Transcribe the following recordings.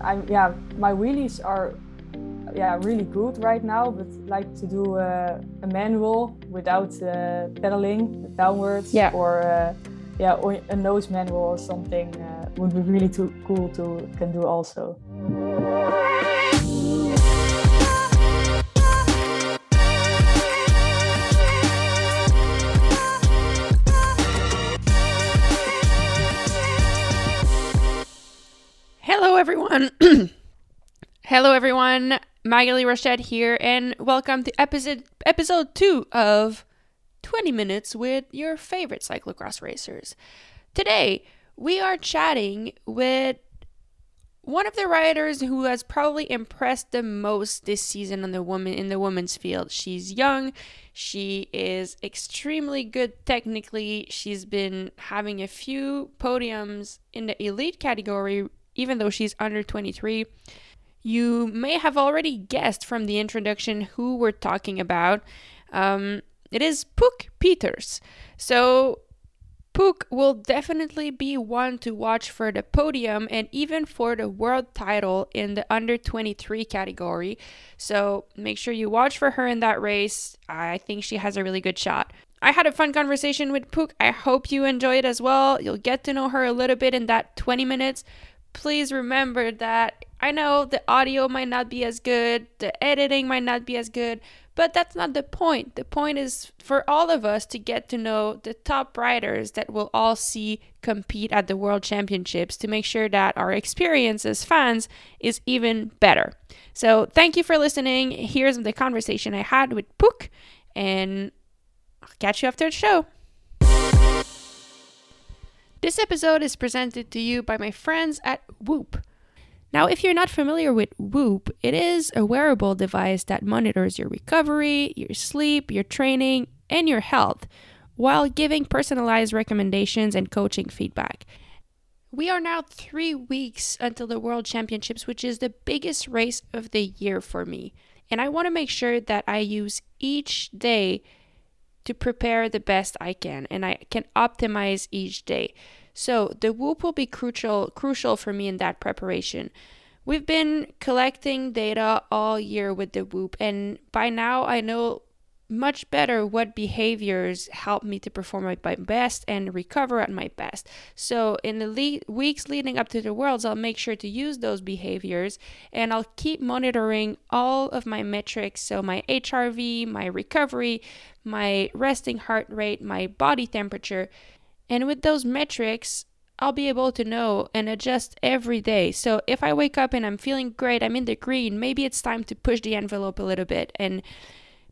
I'm yeah, my wheelies are yeah really good right now, but like to do uh, a manual without uh, pedaling downwards Yeah. or uh, yeah or a nose manual or something uh, would be really too cool to can do also. Everyone. Hello, everyone. Maghalie Rochette here, and welcome to episode episode two of 20 Minutes with your favorite cyclocross racers. Today, we are chatting with one of the riders who has probably impressed the most this season on the woman in the women's field. She's young, she is extremely good technically. She's been having a few podiums in the elite category even though she's under 23. You may have already guessed from the introduction who we're talking about. Um, it is Puck Pieterse. So Puck will definitely be one to watch for the podium and even for the world title in the under 23 category. So make sure you watch for her in that race. I think she has a really good shot. I had a fun conversation with Pook. I hope you enjoy it as well. You'll get to know her a little bit in that 20 minutes. Please remember that I know the audio might not be as good, the editing might not be as good, but that's not the point. The point is for all of us to get to know the top riders that we'll all see compete at the World Championships to make sure that our experience as fans is even better. So, thank you for listening. Here's the conversation I had with Puck, and I'll catch you after the show. This episode is presented to you by my friends at Whoop. Now, if you're not familiar with Whoop, it is a wearable device that monitors your recovery, your sleep, your training, and your health while giving personalized recommendations and coaching feedback. We are now three weeks until the World Championships, which is the biggest race of the year for me. And I want to make sure that I use each day to prepare the best I can and I can optimize each day. So the whoop will be crucial crucial for me in that preparation. We've been collecting data all year with the whoop and by now I know much better what behaviors help me to perform at my best and recover at my best. So, in the le- weeks leading up to the Worlds, I'll make sure to use those behaviors and I'll keep monitoring all of my metrics. So, my HRV, my recovery, my resting heart rate, my body temperature. And with those metrics, I'll be able to know and adjust every day. So, if I wake up and I'm feeling great, I'm in the green, maybe it's time to push the envelope a little bit and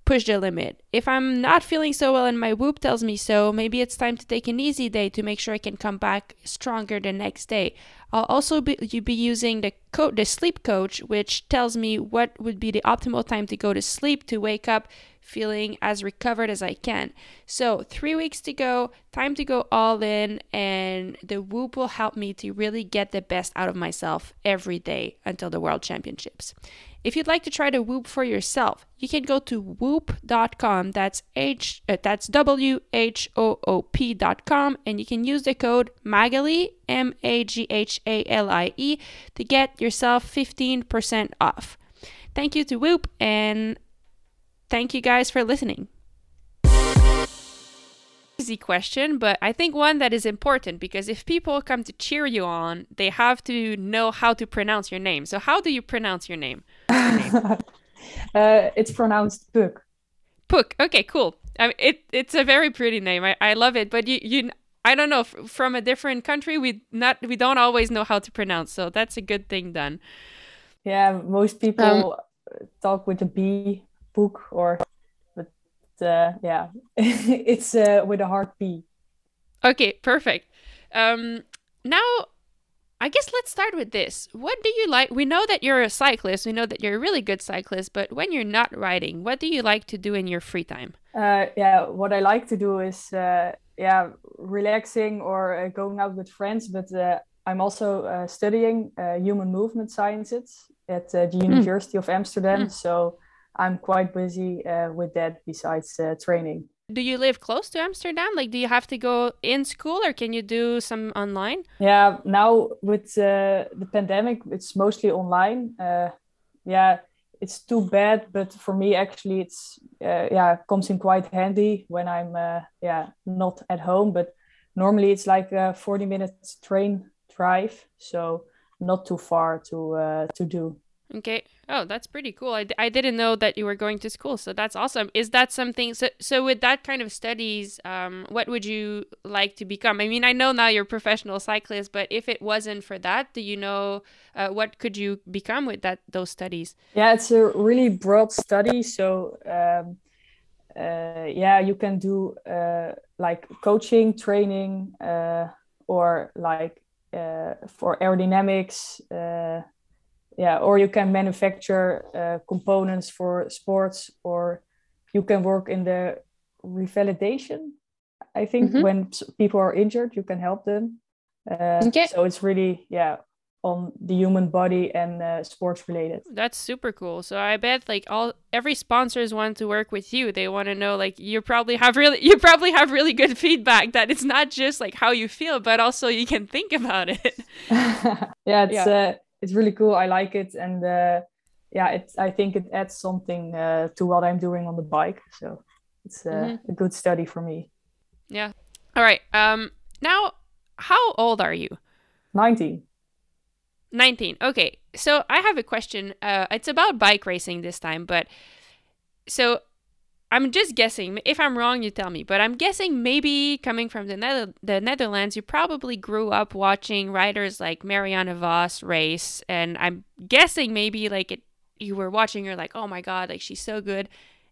push the limit. If I'm not feeling so well and my whoop tells me so, maybe it's time to take an easy day to make sure I can come back stronger the next day. I'll also be, be using the the sleep coach, which tells me what would be the optimal time to go to sleep to wake up feeling as recovered as I can. So, three weeks to go, time to go all in, and the Whoop will help me to really get the best out of myself every day until the World Championships. If you'd like to try the Whoop for yourself, you can go to whoop.com. That's H uh, that's W H O O P.com and you can use the code Maghalie M A G H A L I E to get yourself 15% off. Thank you to Whoop and thank you guys for listening. Easy question, but I think one that is important because if people come to cheer you on, they have to know how to pronounce your name. So, how do you pronounce your name? uh, it's pronounced Puk. Pook. Okay, cool. I mean, it it's a very pretty name. I, I love it. But you you I don't know f- from a different country we not we don't always know how to pronounce. So that's a good thing done. Yeah, most people talk with a B, book, or but uh, yeah, it's uh, with a hard P. Okay, perfect. Um, now I guess let's start with this. What do you like? We know that you're a cyclist. We know that you're a really good cyclist. But when you're not riding, what do you like to do in your free time? Uh, yeah, what I like to do is uh, yeah, relaxing or uh, going out with friends. But uh, I'm also uh, studying uh, human movement sciences at uh, the University of Amsterdam. Mm. So I'm quite busy uh, with that besides uh, training. do you live close to Amsterdam? Like, do you have to go in school or can you do some online? Yeah, now with uh, the pandemic, it's mostly online. Uh, yeah, it's too bad, but for me, actually, it's uh, yeah comes in quite handy when I'm uh, yeah not at home. But normally, it's like a forty minutes train drive, so not too far to uh, to do. Okay. Oh, that's pretty cool. I, I didn't know that you were going to school, so that's awesome. Is that something? So, so with that kind of studies, um, what would you like to become? I mean, I know now you're a professional cyclist, but if it wasn't for that, do you know uh, what could you become with that those studies? Yeah, it's a really broad study. So, um, uh, yeah, you can do uh, like coaching, training, uh, or like uh, for aerodynamics uh, yeah or you can manufacture uh, components for sports or you can work in the revalidation i think mm-hmm. when people are injured you can help them uh, okay. so it's really yeah on the human body and uh, sports related that's super cool so i bet like all every sponsors want to work with you they want to know like you probably have really you probably have really good feedback that it's not just like how you feel but also you can think about it yeah it's yeah. Uh, it's really cool. I like it, and uh, yeah, it's I think it adds something uh, to what I'm doing on the bike. So it's uh, mm-hmm. a good study for me. Yeah. All right. Um. Now, how old are you? Nineteen. 19 okay so i have a question uh, it's about bike racing this time but so I'm just guessing. If I'm wrong, you tell me. But I'm guessing maybe coming from the Nether- the Netherlands, you probably grew up watching riders like Marianne Vos race, and I'm guessing maybe like it, you were watching her like, oh my god, like she's so good,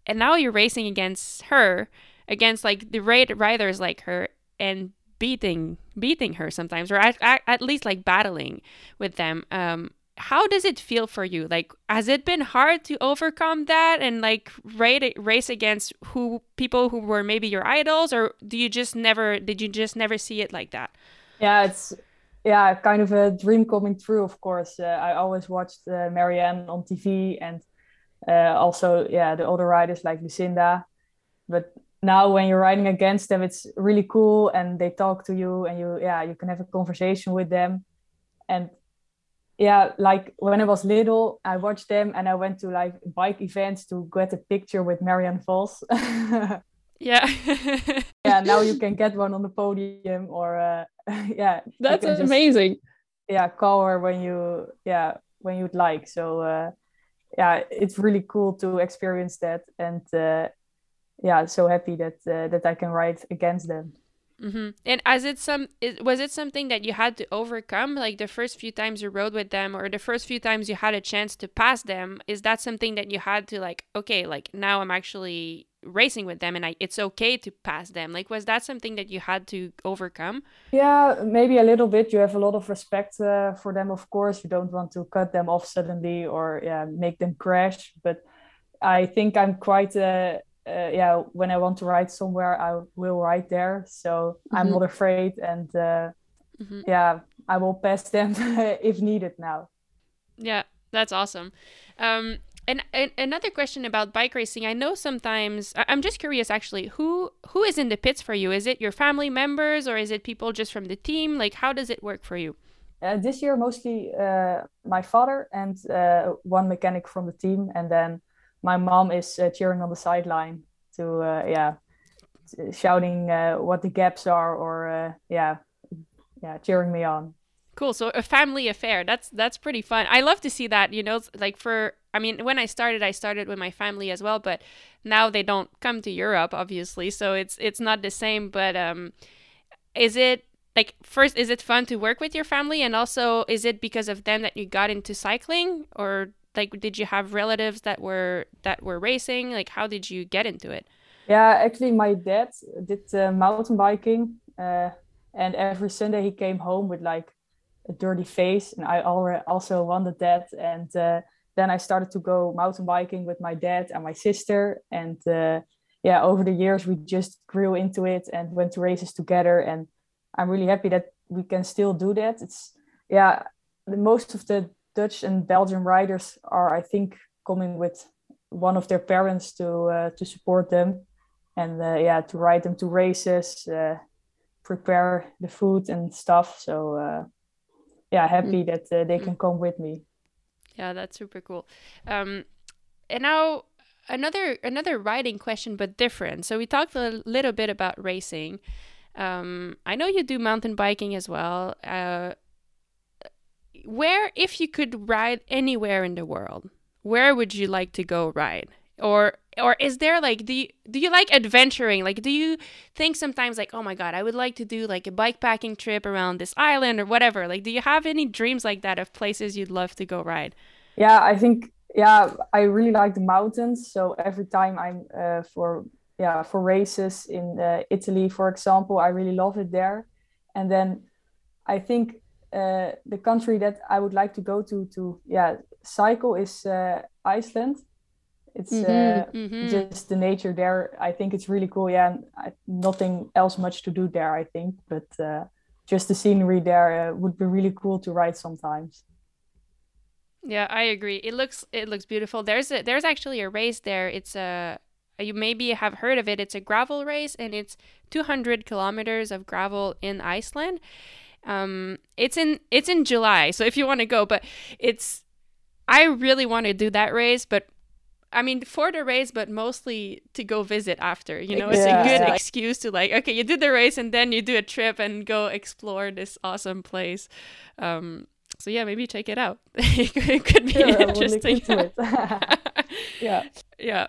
and now you're racing against her, against like the riders like her, and beating beating her sometimes, or at, at, at least like battling with them. Um, how does it feel for you? Like has it been hard to overcome that and like race against who people who were maybe your idols or do you just never did you just never see it like that? Yeah it's yeah kind of a dream coming true of course. Uh, i always watched uh, marianne on tv and uh, also yeah the other riders like lucinda. But now when you're riding against them it's really cool and they talk to you and you yeah you can have a conversation with them. And yeah, like when I was little, I watched them and I went to like bike events to get a picture with Marianne Vos. yeah. yeah, now you can get one on the podium or uh, yeah. That's amazing. Just, yeah, call her when you yeah, when you'd like. So uh yeah, it's really cool to experience that and uh yeah, so happy that uh, that I can ride against them. Mm-hmm. And as it some it, was it something that you had to overcome, like the first few times you rode with them, or the first few times you had a chance to pass them? Is that something that you had to like? Okay, like now I'm actually racing with them, and I, it's okay to pass them. Like, was that something that you had to overcome? Yeah, maybe a little bit. You have a lot of respect uh, for them, of course. You don't want to cut them off suddenly or yeah, make them crash. But I think I'm quite. Uh, uh, yeah, when I want to ride somewhere, I will ride there. So mm-hmm. I'm not afraid, and uh, mm-hmm. yeah, I will pass them if needed now. Yeah, that's awesome. Um, and, and, another question about bike racing, I know sometimes I'm just curious actually, who who is in the pits for you? Is it your family members or is it people just from the team? Like, how does it work for you? Uh, this year, mostly uh, my father and uh, one mechanic from the team, and then my mom is uh, cheering on the sideline to uh, yeah shouting uh, what the gaps are or uh, yeah yeah cheering me on. Cool. So a family affair. That's that's pretty fun. I love to see that you know like for i mean when i started i started with my family as well but now they don't come to europe obviously. So it's it's not the same but um is it like first is it fun to work with your family? And also is it because of them that you got into cycling or like did you have relatives that were that were racing? Like how did you get into it? Yeah actually my dad did uh, mountain biking uh, and every sunday he came home with like a dirty face and i also wanted that and uh, then i started to go mountain biking with my dad and my sister and uh, yeah over the years we just grew into it and went to races together and i'm really happy that we can still do that. It's yeah the, most of the Dutch and Belgian riders are, I think, coming with one of their parents to uh, to support them. and uh, yeah, to ride them to races, uh, prepare the food and stuff. So uh, yeah, happy mm. that uh, they can come with me. Yeah, that's super cool. Um, and now another another riding question, but different. So we talked a little bit about racing. Um, I know you do mountain biking as well. Uh, where, if you could ride anywhere in the world, where would you like to go ride? Or or is there like do you do you like adventuring? Like do you think sometimes like, oh my god, I would like to do like a bike packing trip around this island or whatever? Like do you have any dreams like that of places you'd love to go ride? Yeah, I think yeah, I really like the mountains. So every time I'm uh, for yeah for races in uh, Italy, for example, I really love it there. And then I think uh, the country that I would like to go to to yeah cycle is uh, Iceland. It's mm-hmm, uh, mm-hmm. just the nature there. I think it's really cool. Yeah, I, nothing else much to do there. I think, but uh, just the scenery there would be really cool to ride sometimes. Yeah, I agree. It looks it looks beautiful. There's a there's actually a race there. It's a you maybe have heard of it. It's a gravel race and it's 200 kilometers of gravel in Iceland. Um, it's in it's in July, so if you want to go, but it's I really want to do that race, but I mean for the race, but mostly to go visit after. You know, it's yeah. a good excuse to like okay, you did the race and then you do a trip and go explore this awesome place. Um, so yeah, maybe check it out. it could be sure, interesting. yeah. Yeah.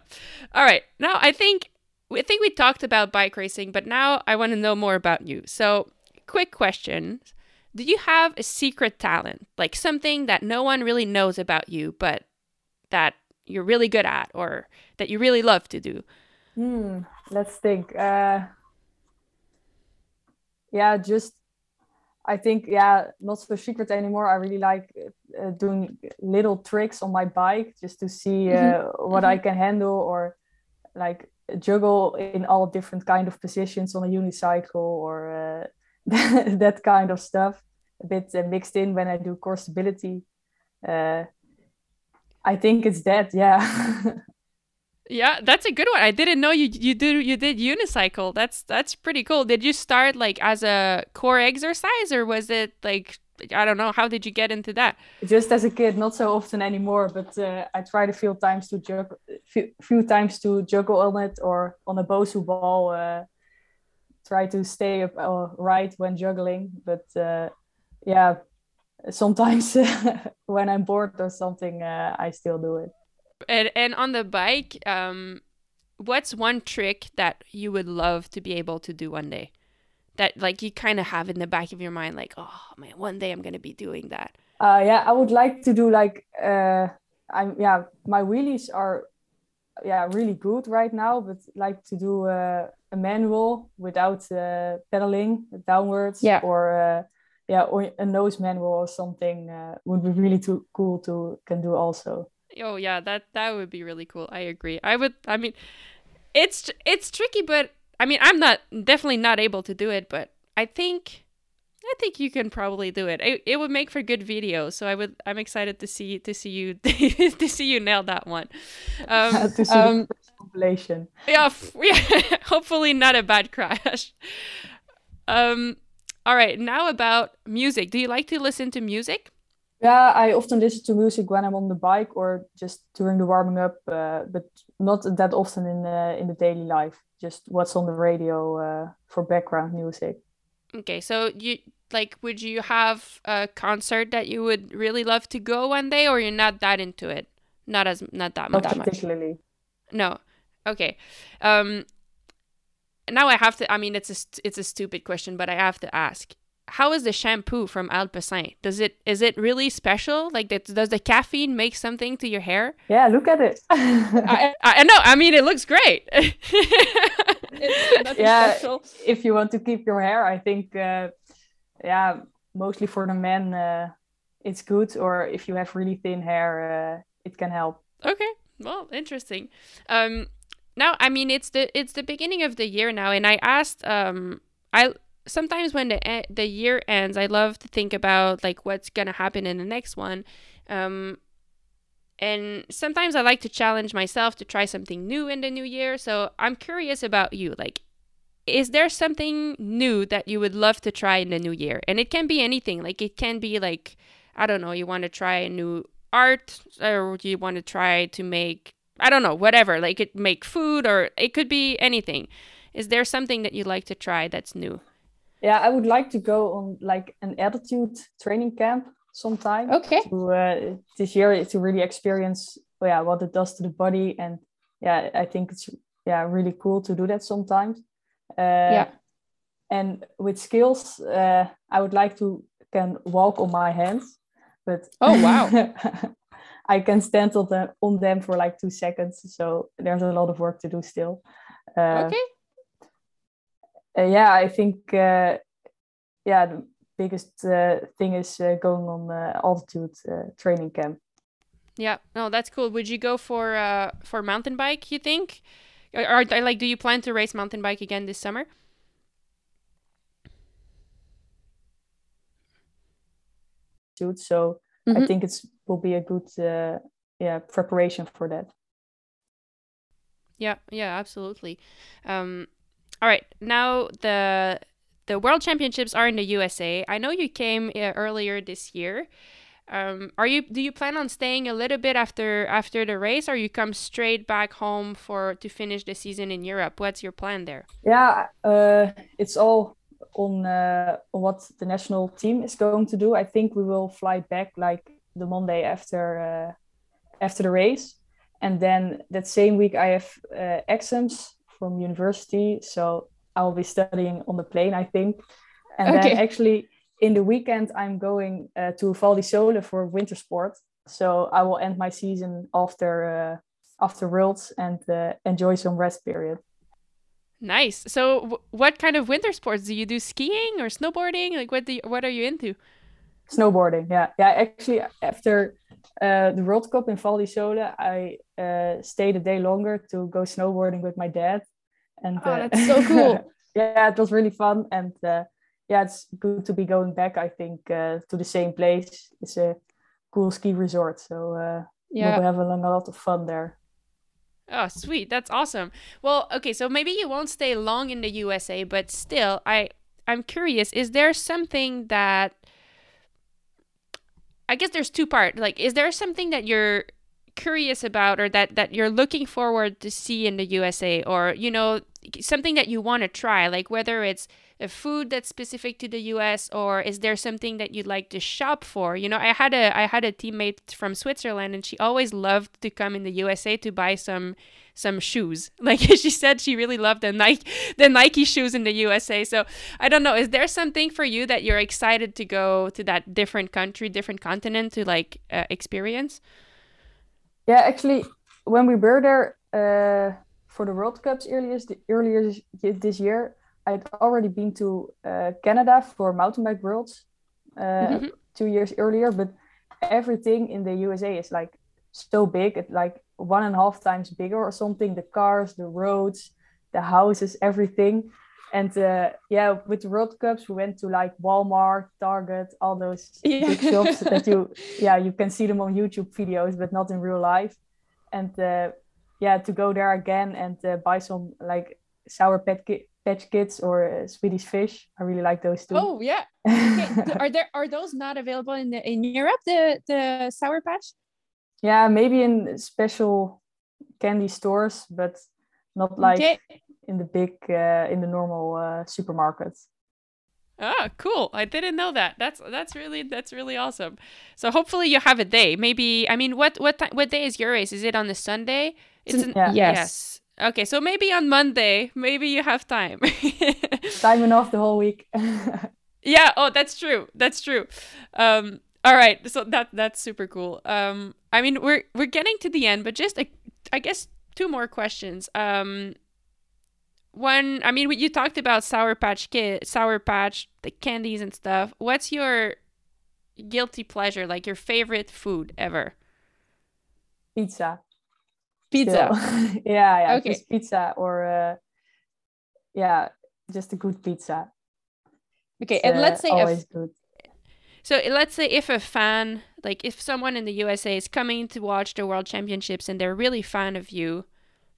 All right. Now I think I think we talked about bike racing, but now I want to know more about you. So, quick question. Do you have a secret talent? Like something that no one really knows about you, but that you're really good at or that you really love to do? Hmm, let's think. Uh, yeah, just I think yeah, not so secret anymore. I really like uh, doing little tricks on my bike just to see uh, mm-hmm. what mm-hmm. I can handle or like juggle in all different kind of positions on a unicycle or uh, that kind of stuff. A bit uh, mixed in when I do core stability. Uh, I think it's that, yeah. Yeah, that's a good one. I didn't know you you did you did unicycle. That's that's pretty cool. Did you start like as a core exercise or was it like I don't know, how did you get into that? Just as a kid, not so often anymore, but uh, I tried a few times to juggle few, few times to juggle on it or on a Bosu ball uh, try to stay up uh, right when juggling, but uh, yeah, sometimes when I'm bored or something, uh, I still do it. And and on the bike, um, what's one trick that you would love to be able to do one day? That like you kind of have in the back of your mind, like, oh man, one day I'm gonna be doing that. Uh, yeah, I would like to do like, uh, I'm yeah, my wheelies are, yeah, really good right now, but like to do uh, a manual without uh, pedaling downwards, yeah, or uh, yeah, or a nose manual or something uh, would be really too cool to can do also. Oh yeah, that that would be really cool. I agree. I would. I mean, it's it's tricky, but I mean, I'm not definitely not able to do it, but I think I think you can probably do it. It, it would make for good video. So I would. I'm excited to see to see you to see you nail that one. Um, to see um, compilation. Yeah, yeah. hopefully not a bad crash. Um. All right. Now about music. Do you like to listen to music? Yeah, I often listen to music when I'm on the bike or just during the warming up, uh, but not that often in the in the daily life. Just what's on the radio uh, for background music. Okay, so you like, would you have a concert that you would really love to go one day, or you're not that into it? Not as not that much. Not particularly. No. Okay. Um. Now I have to. I mean, it's a it's a stupid question, but I have to ask how is the shampoo from Alpecin? Does it is it really special? Like, that, does the caffeine make something to your hair? Yeah, look at it. I, I know. I mean, it looks great. yeah, special. if you want to keep your hair, I think, uh, yeah, mostly for the men, uh, it's good. Or if you have really thin hair, uh, it can help. Okay, well, interesting. Um, now, I mean, it's the it's the beginning of the year now, and I asked um I sometimes when the the year ends, I love to think about like what's gonna happen in the next one. Um, and sometimes I like to challenge myself to try something new in the new year. So I'm curious about you. Like, is there something new that you would love to try in the new year? And it can be anything. Like, it can be like, I don't know, you want to try a new art or you want to try to make, I don't know, whatever. Like, it make food or it could be anything. Is there something that you'd like to try that's new? Yeah, I would like to go on like an altitude training camp sometime. Okay. To, uh, this year to really experience yeah what it does to the body and yeah I think it's yeah really cool to do that sometimes. Uh, yeah. And with skills, uh, I would like to can walk on my hands, but oh wow. I can stand on them, on them for like two seconds. So there's a lot of work to do still. Uh, okay. Uh, yeah, I think uh, yeah, the biggest uh, thing is uh, going on altitude training camp. Yeah, no, that's cool. Would you go for uh for mountain bike? You think, or, or like, do you plan to race mountain bike again this summer? So mm-hmm. I think it's will be a good uh, yeah preparation for that. Yeah, yeah, absolutely. Um, all right, now the the World Championships are in the USA. I know you came uh, earlier this year. Um, are you? Do you plan on staying a little bit after after the race, or you come straight back home for to finish the season in Europe? What's your plan there? Yeah, uh, it's all on uh, what the national team is going to do. I think we will fly back like the Monday after uh, after the race, and then that same week I have uh, exams from university, so I will be studying on the plane, I think. And okay. then actually in the weekend, I'm going uh, to Val di Sole for winter sport. So I will end my season after uh, after Worlds and uh, enjoy some rest period. Nice. So, what kind of winter sports do you do? Skiing or snowboarding? Like, what do you, what are you into? Snowboarding. Yeah, yeah. Actually, after uh, the World Cup in Val di Sole, I uh, stayed a day longer to go snowboarding with my dad and oh, uh, that's so cool. yeah, it was really fun, and uh, yeah, it's good to be going back. I think uh, to the same place. It's a cool ski resort, so uh, yeah, we'll have a, a lot of fun there. Oh, sweet. That's awesome. Well, okay, so maybe you won't stay long in the USA, but still, I I'm curious, is there something that I guess there's two part. Like is there something that you're curious about or that that you're looking forward to see in the USA or you know something that you want to try like whether it's a food that's specific to the US or is there something that you'd like to shop for? You know I had a I had a teammate from Switzerland and she always loved to come in the USA to buy some some shoes. Like she said she really loved the Nike the Nike shoes in the USA so I don't know is there something for you that you're excited to go to that different country different continent to like uh, experience? Yeah, actually, when we were there uh, for the World Cups earlier earlier this year, I'd already been to uh, Canada for mountain bike worlds uh, mm-hmm. two years earlier. But everything in the USA is like so big, it's like one and a half times bigger or something. The cars, the roads, the houses, everything and uh, yeah with the world cups we went to like walmart target all those yeah. big shops that you yeah you can see them on youtube videos but not in real life and uh, yeah to go there again and uh, buy some like sour pet ki- patch kids or uh, swedish fish i really like those too oh yeah okay. are there are those not available in the, in europe the the sour patch yeah maybe in special candy stores but not like okay in the big uh, in the normal uh, supermarkets. Ah, cool! I didn't know that. That's that's really that's really awesome. So hopefully you have a day. Maybe I mean, what what what day is your race? Is it on the Sunday? It's an, yeah. yes. yes. Okay, so maybe on Monday, maybe you have time. time enough the whole week. yeah. Oh, that's true. That's true. Um. All right. So that that's super cool. Um. I mean, we're we're getting to the end, but just a, I guess two more questions. Um when I mean, you talked about Sour Patch Kid, Sour Patch, the candies and stuff. What's your guilty pleasure, like your favorite food ever? Pizza. Pizza. yeah, yeah. Okay. Just pizza or uh, yeah, just a good pizza. Okay, it's, and let's say always good. So let's say if a fan, like if someone in the USA is coming to watch the World Championships and they're really fan of you,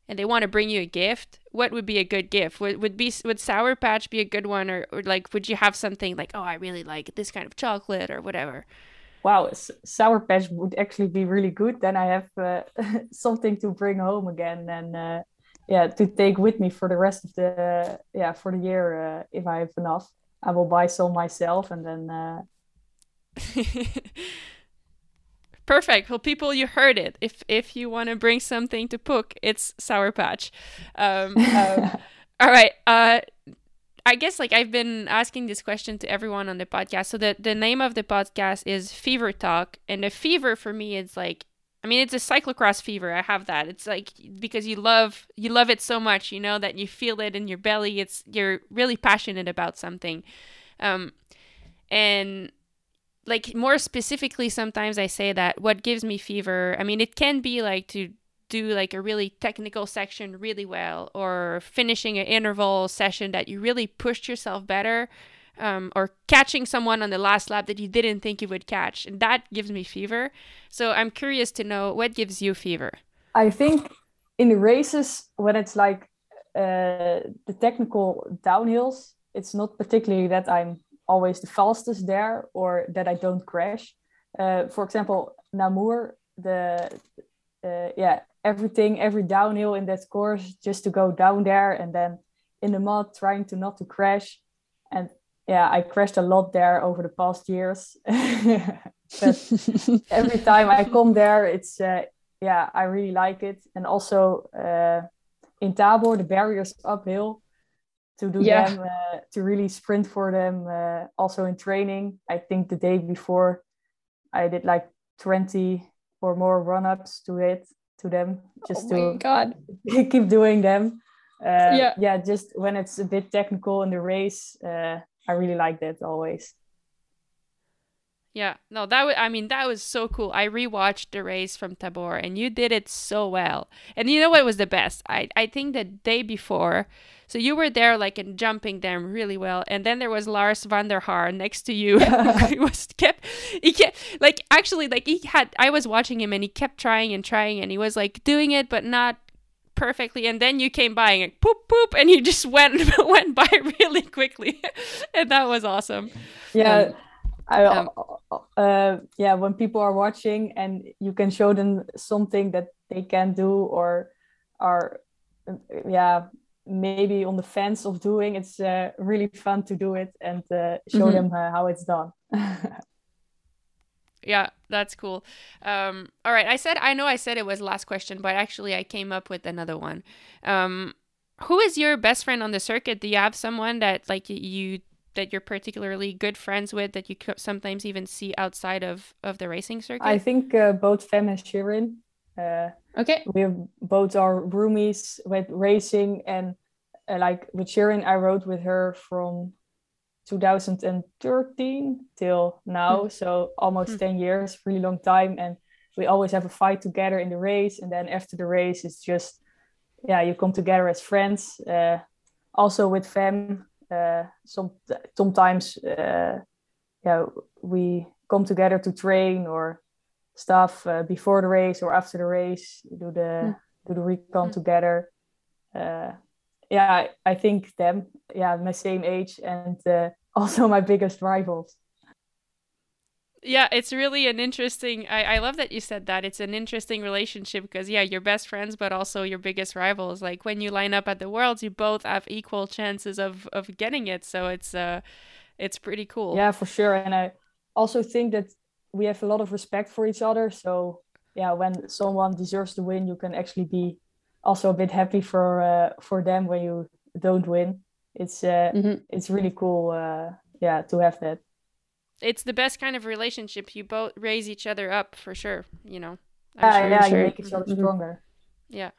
and they want to bring you a gift, what would be a good gift? Would would be would Sour Patch be a good one, or, or like would you have something like oh I really like this kind of chocolate or whatever? Wow, Sour Patch would actually be really good. Then I have uh, something to bring home again and uh, yeah to take with me for the rest of the yeah for the year uh, if I have enough. I will buy some myself and then. Uh, Perfect. Well, people, you heard it. If if you want to bring something to Puck, it's Sour Patch. Um, um, all right. Uh, I guess like I've been asking this question to everyone on the podcast. So the the name of the podcast is Fever Talk, and the fever for me is like I mean, it's a cyclocross fever. I have that. It's like because you love you love it so much, you know, that you feel it in your belly. It's you're really passionate about something, um, and like more specifically sometimes i say that what gives me fever i mean it can be like to do like a really technical section really well or finishing an interval session that you really pushed yourself better um, or catching someone on the last lap that you didn't think you would catch and that gives me fever so i'm curious to know what gives you fever i think in the races when it's like uh, the technical downhills it's not particularly that i'm always the fastest there or that I don't crash. Uh, for example, Namur, the uh, yeah everything every downhill in that course just to go down there and then in the mud trying to not to crash and yeah I crashed a lot there over the past years. But every time I come there, it's uh, yeah I really like it and also uh, in Tabor the barriers uphill to do yeah. them uh, to really sprint for them uh, also in training i think the day before i did like 20 or more run-ups to it to them just oh to God. keep doing them uh, yeah yeah just when it's a bit technical in the race uh, i really like that always yeah, no, that was, I mean, that was so cool. I rewatched the race from Tabor and you did it so well. And you know what was the best? I, I think the day before, so you were there like and jumping them really well, and then there was Lars van der Haar next to you. he was kept he kept like actually like he had I was watching him and he kept trying and trying and he was like doing it but not perfectly. And then you came by and like, poop poop and you just went went by really quickly. And that was awesome. Yeah um, I, um, uh, yeah when people are watching and you can show them something that they can do or are yeah maybe on the fence of doing it's uh, really fun to do it and uh, show mm-hmm. them uh, how it's done. Yeah that's cool. Um, all right i said i know i said it was last question but actually i came up with another one. Um, who is your best friend on the circuit? Do you have someone that like you that you're particularly good friends with that you sometimes even see outside of of the racing circuit? i think uh, both fem and shirin uh, okay. We both are roomies with racing and uh, like with Shirin, I rode with her from 2013 till now. Mm. So almost mm. 10 years, really long time. And we always have a fight together in the race. And then after the race, it's just, yeah, you come together as friends. Uh, also with Fem, uh, some, sometimes, uh, yeah, we come together to train or stuff uh, before the race or after the race do the mm. do the recon mm. together. Uh, yeah I, think them yeah my same age and uh, also my biggest rivals. Yeah it's really an interesting I, I love that you said that. It's an interesting relationship because yeah you're best friends but also your biggest rivals. Like when you line up at the worlds you both have equal chances of of getting it. So it's uh it's pretty cool. Yeah for sure. And i also think that we have a lot of respect for each other. So yeah, when someone deserves to win, you can actually be also a bit happy for uh, for them when you don't win. It's uh, mm-hmm. it's really cool. Uh, yeah, to have that. It's the best kind of relationship. You both raise each other up for sure. You know. I'm yeah, sure, yeah, sure. you make each other mm-hmm. stronger. Yeah.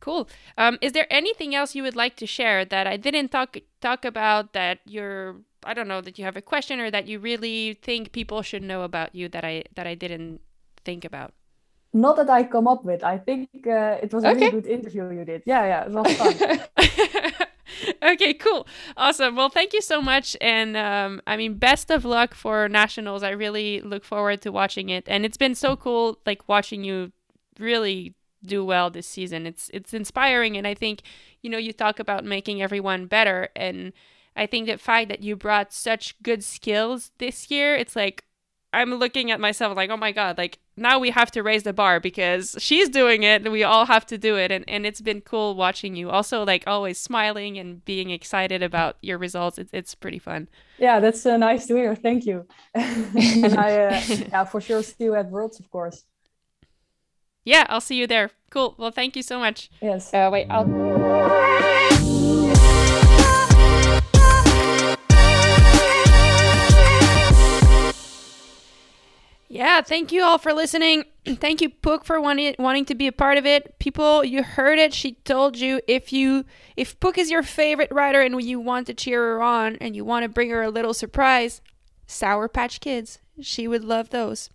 Cool. Um, is there anything else you would like to share that I didn't talk talk about that you're I don't know that you have a question or that you really think people should know about you that I that I didn't think about? Not that I come up with. I think uh, it was a okay. really good interview you did. Yeah, yeah, it was fun. okay, cool. Awesome. Well, thank you so much. And um, I mean, best of luck for nationals. I really look forward to watching it. And it's been so cool, like watching you really do well this season. It's it's inspiring and I think, you know, you talk about making everyone better and I think the fact that you brought such good skills this year, it's like I'm looking at myself like, oh my god, like now we have to raise the bar because she's doing it and we all have to do it and, and it's been cool watching you. Also like always smiling and being excited about your results. It's, it's pretty fun. Yeah that's uh, nice to hear. Thank you. And i uh, yeah for sure see you at worlds of course. Yeah i'll see you there. Cool. Well thank you so much. Yes. Uh, wait i'll Yeah, thank you all for listening. thank you, Puck, for wanting wanting to be a part of it. People, you heard it. She told you if you if Puck is your favorite writer and you want to cheer her on and you want to bring her a little surprise, Sour Patch Kids. She would love those.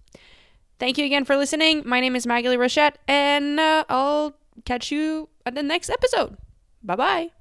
Thank you again for listening. My name is Maghalie Rochette, and uh, I'll catch you at the next episode. Bye bye.